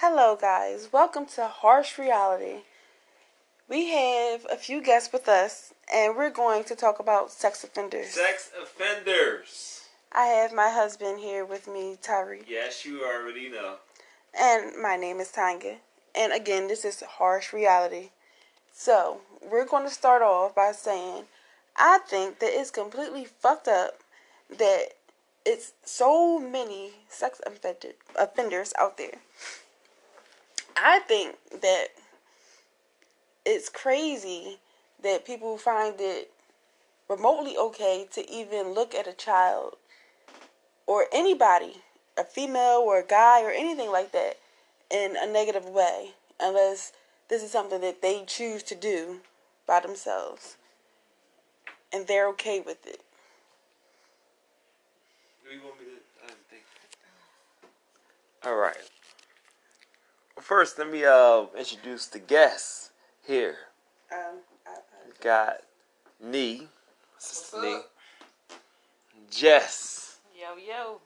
Hello, guys. Welcome to Harsh Reality. We have a few guests with us, and we're going to talk about sex offenders. Sex offenders. I have my husband here with me, Tyree, Yes, you already know. and my name is Tanya. And again, this is Harsh Reality. So, we're going to start off by saying I think that it's completely fucked up that it's so many sex offenders out there. I think that it's crazy that people find it remotely okay to even look at a child or anybody, a female or a guy or anything like that, in a negative way, unless this is something that they choose to do by themselves and they're okay with it. Do you want me to? I didn't think. All right. First, let me uh introduce the guests here. Um, We got Nee, Sister Nee, Jess. Yo, yo.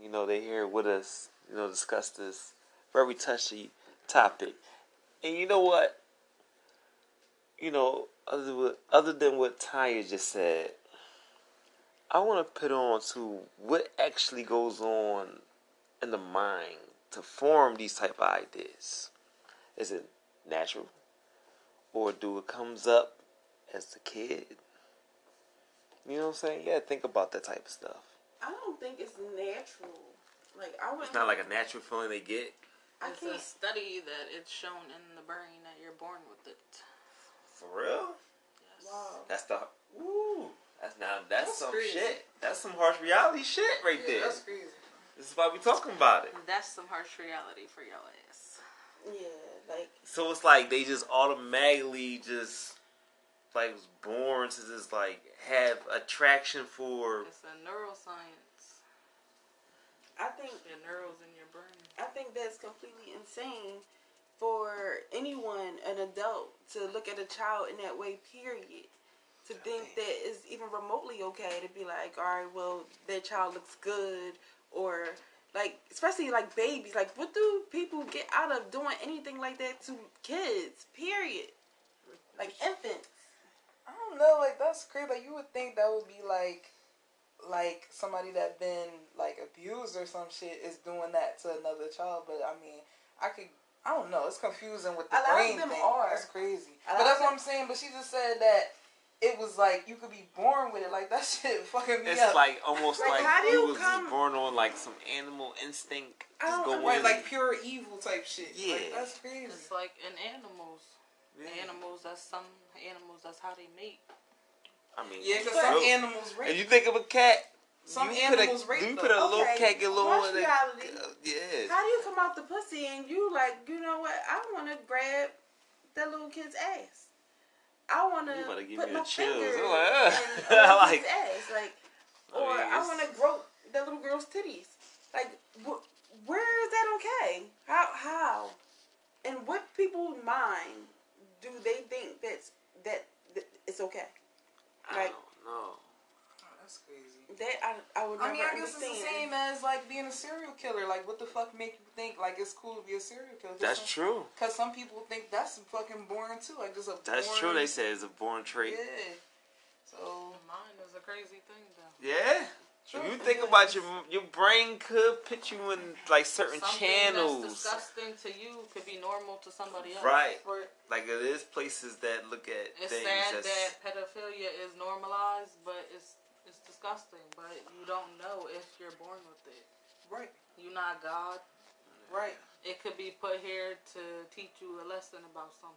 You know they here with us. You know discuss this very touchy topic. And you know what? You know other other than what Tanya just said, I want to put on to what actually goes on in the mind to form these type of ideas. Is it natural, or do it comes up as a kid? You know what I'm saying? Yeah, think about that type of stuff. I don't think it's natural. Like I wouldn't. It's not like a natural feeling they get. I It's can't. a study that it's shown in the brain that you're born with it. For real? Yes. Wow. That's the ooh. That's now that's, That's some crazy. shit. That's some harsh reality shit right Yeah, there. that's crazy. This is why we talking about it. That's some harsh reality for your ass. Yeah, like So it's like they just automatically just like was born to just like have attraction for It's a neuroscience. I think Your neurons in your brain. I think that's completely insane for anyone, an adult, to look at a child in that way. Period. To think that it's even remotely okay to be like, all right, well, that child looks good, or like, especially like babies. Like, what do people get out of doing anything like that to kids? Period. Like infants. I don't know, like that's crazy. Like you would think that would be like, like somebody that been like abused or some shit is doing that to another child. But I mean, I could. I don't know. It's confusing with the A brain them thing. are. That's crazy. But that's what I'm saying. But she just said that it was like you could be born with it. Like that shit fucking me it's up. like almost Like, like, how do you you was come- born on like some animal instinct. I don't go know, right, like pure evil type shit. Yeah. Like, that's crazy. It's like in animals. Yeah. Animals, that's some animals, that's how they mate. I mean, Yeah, because some animals rape. And you think of a cat. Some you put animals a, rape You put a little Okay, cat get a little harsh one. that- uh, yeah. How do you come out the pussy and you like, you know what? I want to grab that little kid's ass. I want You better to give put me my the chills. I'm like, ugh. in a Like- kid's ass, like, I or mean, I want to grope that little girl's titties. Like, wh- where is that okay? How how? And what people's mind do they think that's that, that it's okay? I Like don't know. Oh, that's crazy. That, I I would never I mean, I guess understand. it's the same as like being a serial killer. Like, what the fuck make you think like it's cool to be a serial killer? That's true. Because some people think that's fucking boring too. Like, just a That's boring, true. They say it's a born trait. Yeah. So Mine is a crazy thing, though. Yeah. True. If you think about your your brain could put you in like certain Something channels. that's disgusting to you could be normal to somebody else. Right. right. Like it is places that look at It's things sad that's that pedophilia is normalized, but it's it's disgusting. But you don't know if you're born with it. Right. You're not God. Right. It could be put here to teach you a lesson about something.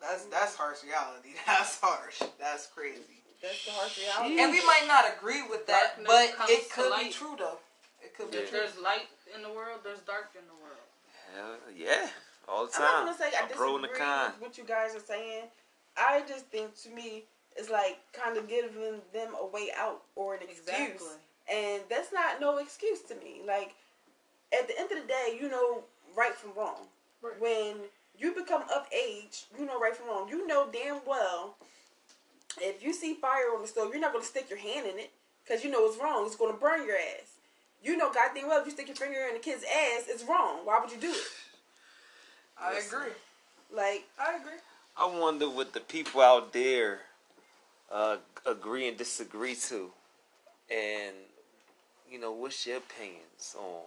That's that's harsh reality. That's harsh. That's crazy. That's the harsh reality. And we might not agree with that, Darkness but it could be true though. It could be If true. there's light in the world, there's dark in the world. Hell, yeah, all the time. I'm not gonna say I A pro and disagree a con. with what you guys are saying. I just think to me it's like kind of giving them a way out or an excuse, Exactly. and that's not no excuse to me. Like at the end of the day, you know right from wrong. Right. When you become of age, you know right from wrong. You know damn well if you see fire on the stove, you're not gonna stick your hand in it because you know it's wrong. It's gonna burn your ass. you know goddamn well if you stick your finger in the kid's ass, it's wrong. Why would you do it? I Listen. agree. Like, I agree. I wonder what the people out there uh, agree and disagree to, and you know, what's your opinions on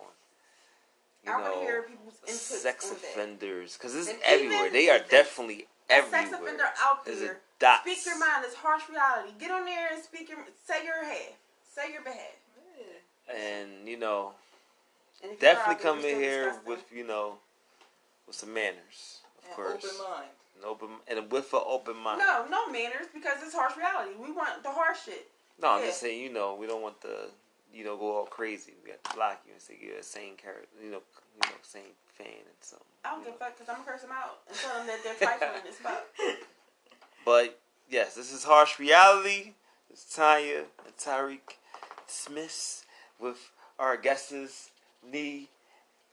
you I want to know hear people's input sex offenders? Because it's And everywhere. they are the definitely A everywhere. sex offender out There's there. dots. Speak your mind. It's harsh reality. Get on there and speak your say your head. Say your behalf. and you know, And if you're definitely out come you're in still here disgusting. with you know, with some manners, of And course, open mind. And open and with an open mind. No, no manners because it's harsh reality. We want the harsh shit. No, I'm Yeah. just saying, you know, we don't want the, you know, go all crazy. We got to block you and say you're a same character, you know, you know, same fan and something. I don't give a fuck because I'm gonna curse them out and tell them that they're trifling as fuck. But yes, this is harsh reality. It's Tanya and Tyreek Smith with our guests, Nee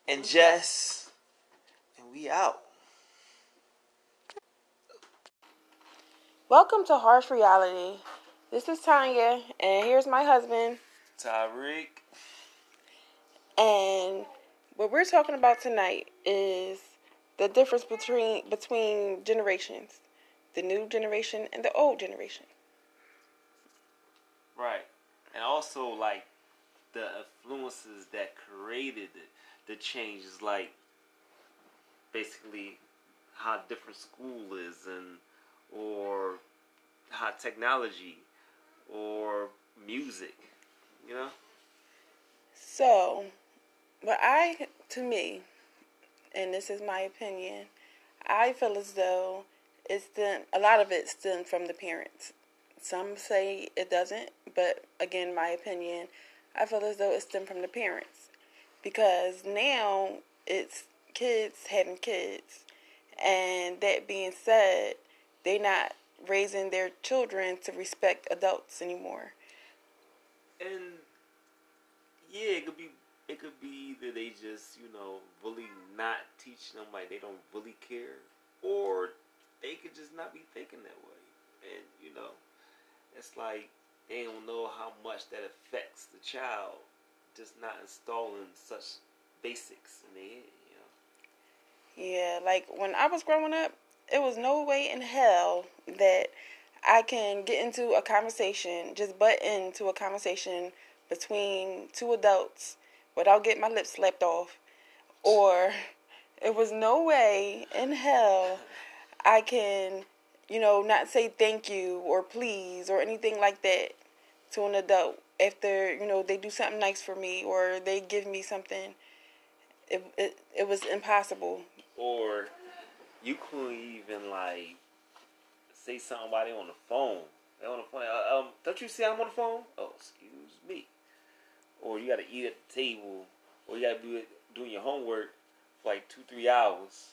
and Jess, and we out. Welcome to Harsh Reality. This is Tanya, and here's my husband. Tyreek. And what we're talking about tonight is the difference between between generations, the new generation and the old generation. Right. And also like the influences that created the, the changes like basically how different school is and or how technology or music, you know? So, what I, to me, and this is my opinion, I feel as though it's stem, a lot of it stems from the parents. Some say it doesn't, but again, my opinion, I feel as though it stems from the parents because now it's kids having kids, and that being said, they're not raising their children to respect adults anymore. And yeah, it could be it could be either they just, you know, really not teach them like they don't really care. Or they could just not be thinking that way. And, you know, it's like they don't know how much that affects the child just not installing such basics in their head, you know. Yeah, like when I was growing up, it was no way in hell that I can get into a conversation, just butt into a conversation between two adults without getting my lips slapped off. Or it was no way in hell I can, you know, not say thank you or please or anything like that to an adult after, you know, they do something nice for me or they give me something. It, it, it was impossible Or you couldn't even like say they on the phone. They on the phone. Uh, um, don't you see I'm on the phone? Oh, excuse me. Or you got to eat at the table, or you got to do it doing your homework for like two, three hours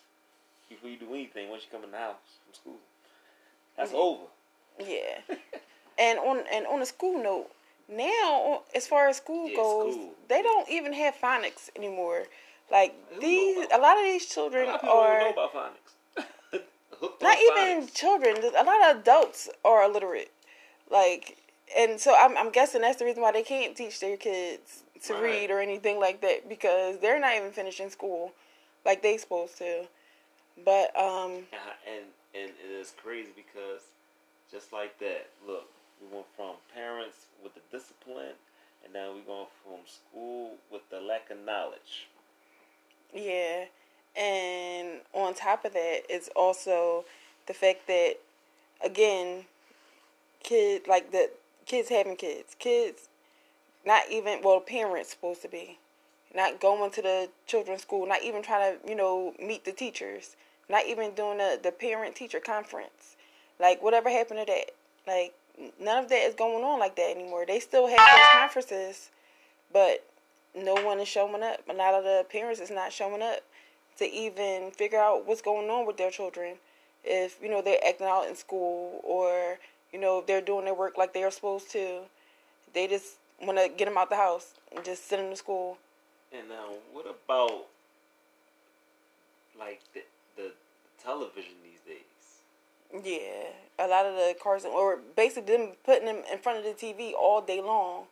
before you do anything. Once you come in the house from school, that's Mhm. over. Yeah. and on and on a school note, now as far as school Yeah, goes, school. they don't even have phonics anymore. Like these, a lot of these A children lot of people don't are know about phonics. Hooked not even phonics. children. A lot of adults are illiterate. Like, and so I'm I'm guessing that's the reason why they can't teach their kids to Right. read or anything like that because they're not even finishing school like they supposed to. But um, And, and and it is crazy because just like that, look, we went from parents with the discipline, and now we're going from school with the lack of knowledge. Yeah. And on top of that, it's also the fact that, again, kid like the kids having kids, kids, not even well, parents supposed to be, not going to the children's school, not even trying to you know meet the teachers, not even doing the the parent teacher conference, like whatever happened to that, like none of that is going on like that anymore. They still have those conferences, but no one is showing up. A lot of the parents is not showing up to even figure out what's going on with their children. If you know they're acting out in school, or you know they're doing their work like they are supposed to, they just want to get them out the house and just send them to school. And now, what about like the the television these days? Yeah, a lot of the cars, or basically them putting them in front of the TV all day long,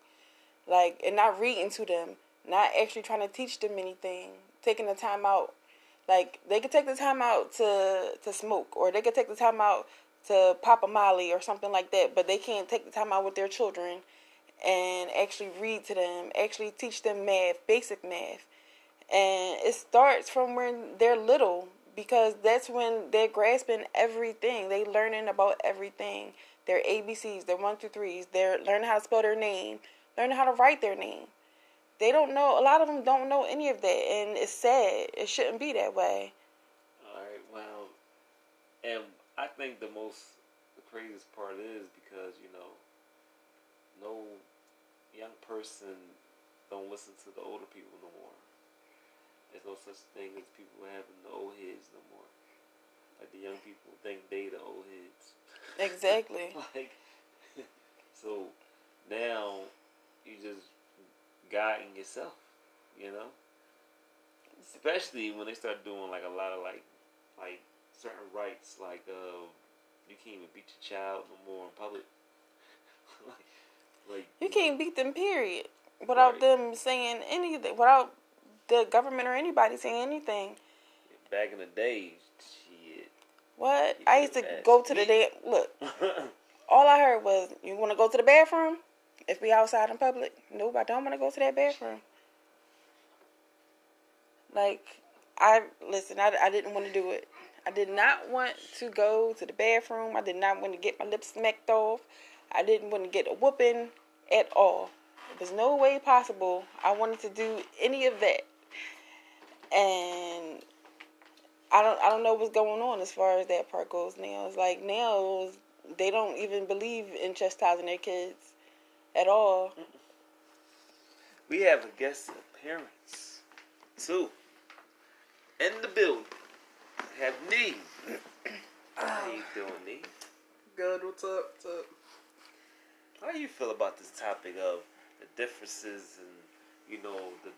like and not reading to them, not actually trying to teach them anything, taking the time out. Like they could take the time out to to smoke, or they could take the time out to pop a molly or something like that, but they can't take the time out with their children and actually read to them, actually teach them math, basic math. And it starts from when they're little because that's when they're grasping everything. They learning about everything. Their ABCs, their one through threes. They're learning how to spell their name, learning how to write their name. They don't know. A lot of them don't know any of that, and it's sad. It shouldn't be that way. All right, well, and I think the most the craziest part is because you know, no young person don't listen to the older people no more. There's no such thing as people having the old heads no more. Like the young people think they the old heads. Exactly. like, so now you just guiding yourself, you know. Especially when they start doing like a lot of like, like certain rights, like uh, you can't even beat your child no more in public. like, like You can't beat them, period, without Right. them saying anything, without the government or anybody saying anything. Back in the day, shit. What? I used to go to the day. Look, all I heard was, "You want to go to the bathroom? If we outside in public, nope, I don't want to go to that bathroom." Like, I listen. I, I didn't want to do it. I did not want to go to the bathroom. I did not want to get my lips smacked off. I didn't want to get a whooping at all. There's no way possible I wanted to do any of that. And I don't I don't know what's going on as far as that part goes now. It's like now they don't even believe in chastising their kids at all. we have a guest appearance too in the building. Have Nee. How ah. you doing, Nee? Good. What's up? What's up? How do you feel about this topic of the differences and you know the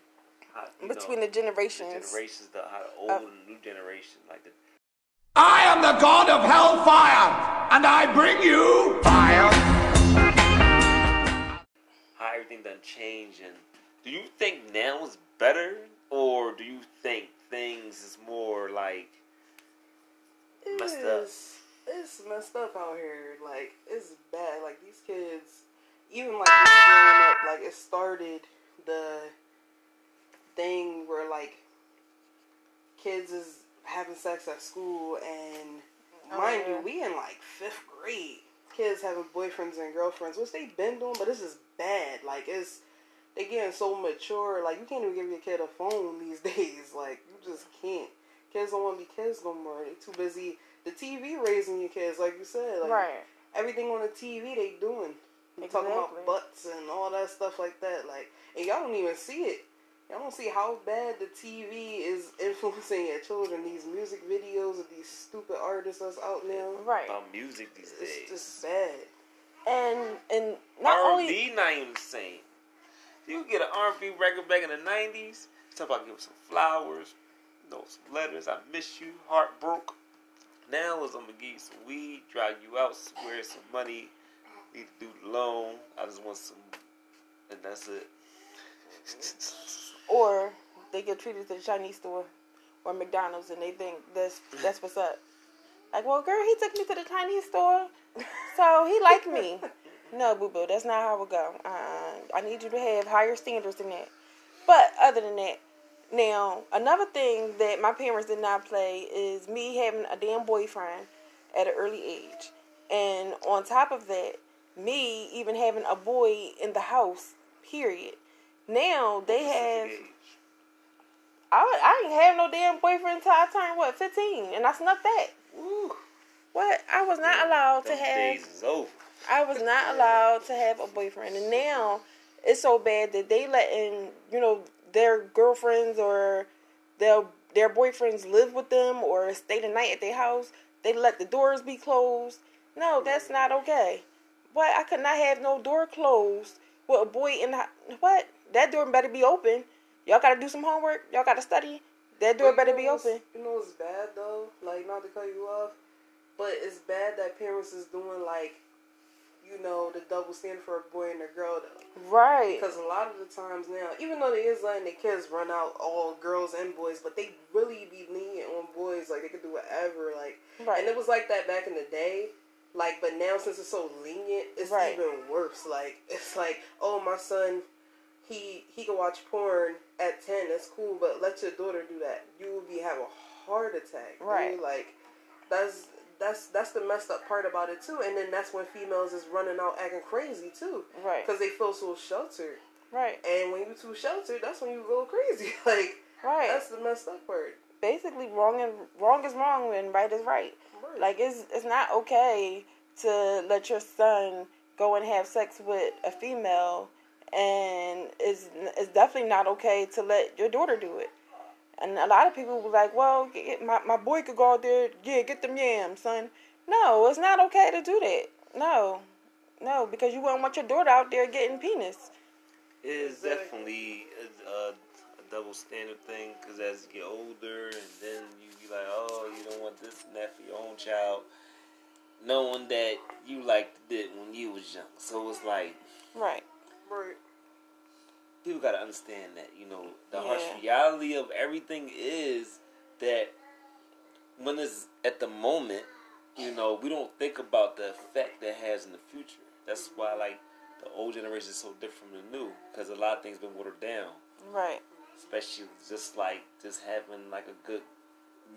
how, you Between know, the generations. generations, the how the old and new generation, like the I am the god of hellfire, and I bring you fire. How everything done changed and do you think now is better or do you think things is more like messed up? It's, it's messed up out here. Like it's bad. Like these kids, even like growing up, like it started the thing where like kids is having sex at school, and Oh, mind yeah. you, we in like fifth grade. Kids having boyfriends and girlfriends, which they been doing, but this is bad. Like it's they getting so mature. Like you can't even give your kid a phone these days. Like you just can't. Kids don't want to be kids no more. They too busy. The TV raising your kids, like you said. Like right. everything on the TV they doing. They talking about butts and all that stuff like that. Like and y'all don't even see it. Y'all don't see how bad the TV is influencing your children. These music videos stupid artists that's out now. Right. about music these days. It's just sad. And and not R&B only not even the same. You get an R&B record back in the '90s. Talk about give some flowers, you know, some letters. I miss you, heart broke. Now is I'm gonna give you some weed, drive you out, swear some money, need to do the loan. I just want some, and that's it. or they get treated to the Chinese store or McDonald's and they think that's that's what's up. Like, well, girl, he took me to the Chinese store, so he liked me. No, boo boo, that's not how it go. Uh, I need you to have higher standards than that. But other than that, now another thing that my parents did not play is me having a damn boyfriend at an early age, and on top of that, me even having a boy in the house. Period. Now they have. I, I didn't have no damn boyfriend until I turned what fifteen, and I snuck that. Woo. What? I was not allowed to Them have. days is over. I was not allowed to have a boyfriend, and now it's so bad that they letting you know their girlfriends or their their boyfriends live with them or stay the night at their house. They let the doors be closed. No, that's not okay. What? I could not have no door closed with a boy in the what? That door better be open. Y'all gotta do some homework. Y'all gotta study. That door better be open. You know it's bad though? Like not to cut you off, but it's bad that parents is doing like you know, the double standard for a boy and a girl though. Right. Because a lot of the times now, even though they is letting their kids run out all girls and boys, but they really be lenient on boys. Like they could do whatever. Like, Right. and it was like that back in the day. Like, but now since it's so lenient, it's Right. even worse. Like, it's like, oh, my son, he he can watch porn at ten. That's cool, but let your daughter do that. You will be have a heart attack. dude. Right. Like, that's that's that's the messed up part about it too. And then that's when females is running out acting crazy too, Right. because they feel so sheltered. Right. And when you too sheltered, that's when you go crazy. like, Right. that's the messed up part. basically wrong and wrong is wrong and right is right. Right. Like it's it's not okay to let your son go and have sex with a female, and it's it's definitely not okay to let your daughter do it. And a lot of people were like, "Well, get- my my boy could go out there, yeah, get them yams, son." No, it's not okay to do that. No, no, because you wouldn't want your daughter out there getting penis. It is definitely a, a, a double standard thing because as you get older, and then you be like, oh, you don't want this and that for your own child, knowing that you liked it when you was young. So it's like Right. Right. People gotta understand that you know the harsh reality of everything is that when it's at the moment, you know, we don't think about the effect that has in the future. That's why like the old generation is so different from the new because a lot of things been watered down. Right. especially just like just having like a good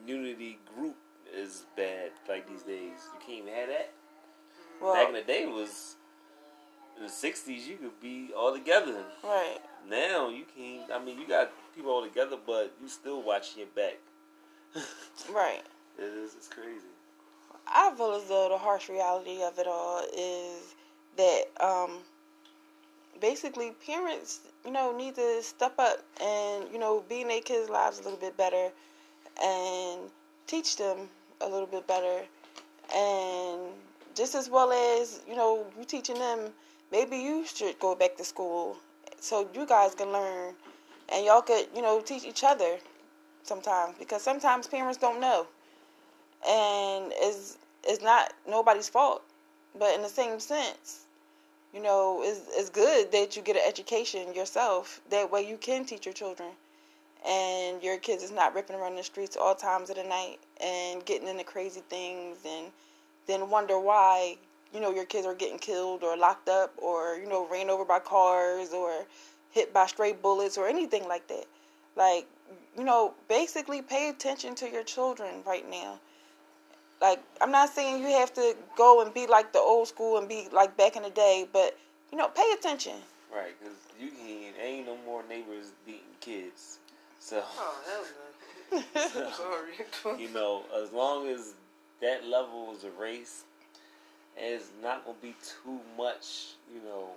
unity group is bad like these days you can't even have that Well. back in the day was in the 60s you could be all together right. now you can't i mean you got people all together but you still watching your back Right. it is it's crazy I feel as though the harsh reality of it all is that um, basically parents, you know, need to step up and you know be in their kids' lives a little bit better and teach them a little bit better, and just as well as you know you teaching them, maybe you should go back to school so you guys can learn and y'all could you know teach each other sometimes because sometimes parents don't know and it's it's not nobody's fault. But in the same sense, you know, it's it's good that you get an education yourself. That way you can teach your children, and your kids is not ripping around the streets all times of the night and getting into crazy things, and then wonder why you know your kids are getting killed or locked up or you know ran over by cars or hit by stray bullets or anything like that. Like you know, basically pay attention to your children right now like I'm not saying you have to go and be like the old school and be like back in the day, but you know, pay attention. right because you can ain't no more neighbors beating kids so Oh, hell no. I'm sorry. you know, as long as that level is erased, it's not gonna be too much, you know,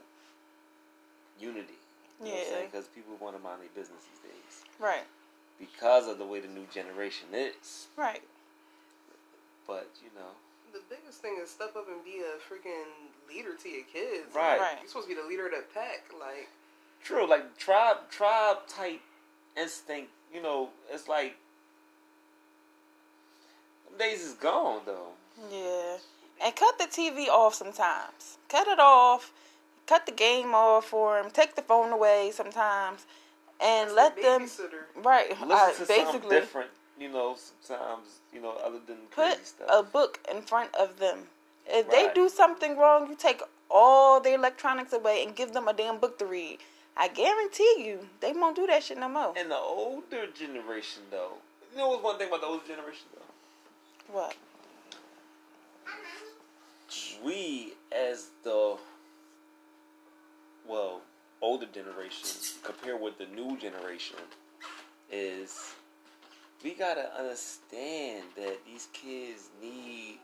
unity. You know what I'm Yeah. saying? Because people want to mind their business these days Right, because of the way the new generation is. right, But you know, the biggest thing is step up and be a freaking leader to your kids. Right. Right. You're supposed to be the leader of the pack. Like, true, like tribe, tribe type instinct. You know, it's like days is gone though. yeah. And cut the TV off sometimes. Cut it off. Cut the game off for them. Take the phone away sometimes, and let the them. babysitter. Right, Listen uh, to something basically different. You know, sometimes you know other than put stuff. a book in front of them. If they do something wrong, you take all their electronics away and give them a damn book to read. I guarantee you, they won't do that shit no more. And the older generation, though, you know what's one thing about the older generation, though? What? We, as the, well, older generation, compared with the new generation, is we gotta understand that these kids need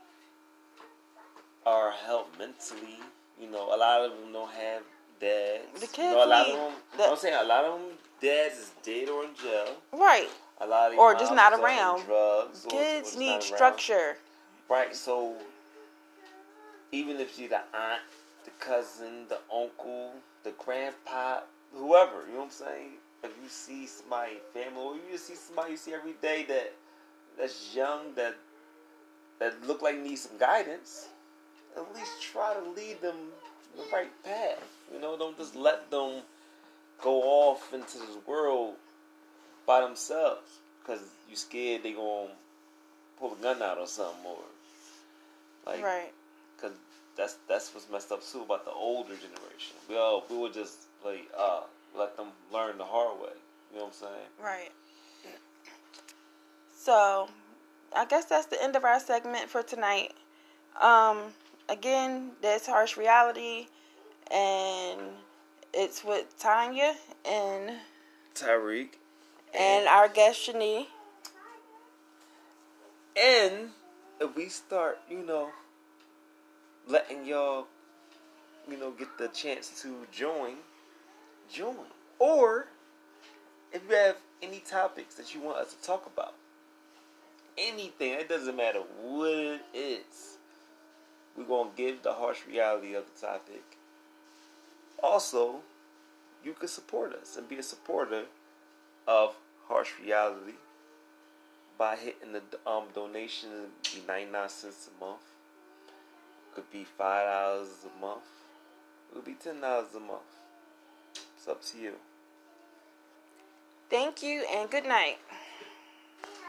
our help mentally. You know, a lot of them don't have dads. The you kids know, a lot of them. the- I'm saying a lot of them dads is dead or in jail. Right. A lot of Or just not around. Drugs or- or Kids just need around. structure. Right, so even if you're the aunt, the cousin, the uncle, the grandpa, whoever, you know what I'm saying? If you see somebody, family, or you just see somebody you see every day that that's young, that that look like needs some guidance, at least try to lead them the right path. You know, don't just let them go off into this world by themselves because you're scared they gonna pull a gun out or something or like right. Cause that's that's what's messed up too about the older generation. We all we would just like uh let them learn the hard way. You know what I'm saying? Right. So, I guess that's the end of our segment for tonight. Um, again, that's harsh reality, and it's with Tanya and Tyreek. and our guest Shani. And if we start, you know, letting y'all, you know, get the chance to join, join. Or if you have any topics that you want us to talk about, anything, it doesn't matter what it is, we're going to give the harsh reality of the topic. Also, you can support us and be a supporter of harsh reality by hitting the um donation it'd be 99 cents a month could be five dollars a month. It could be ten dollars a month. It's up to you. Thank you and good night.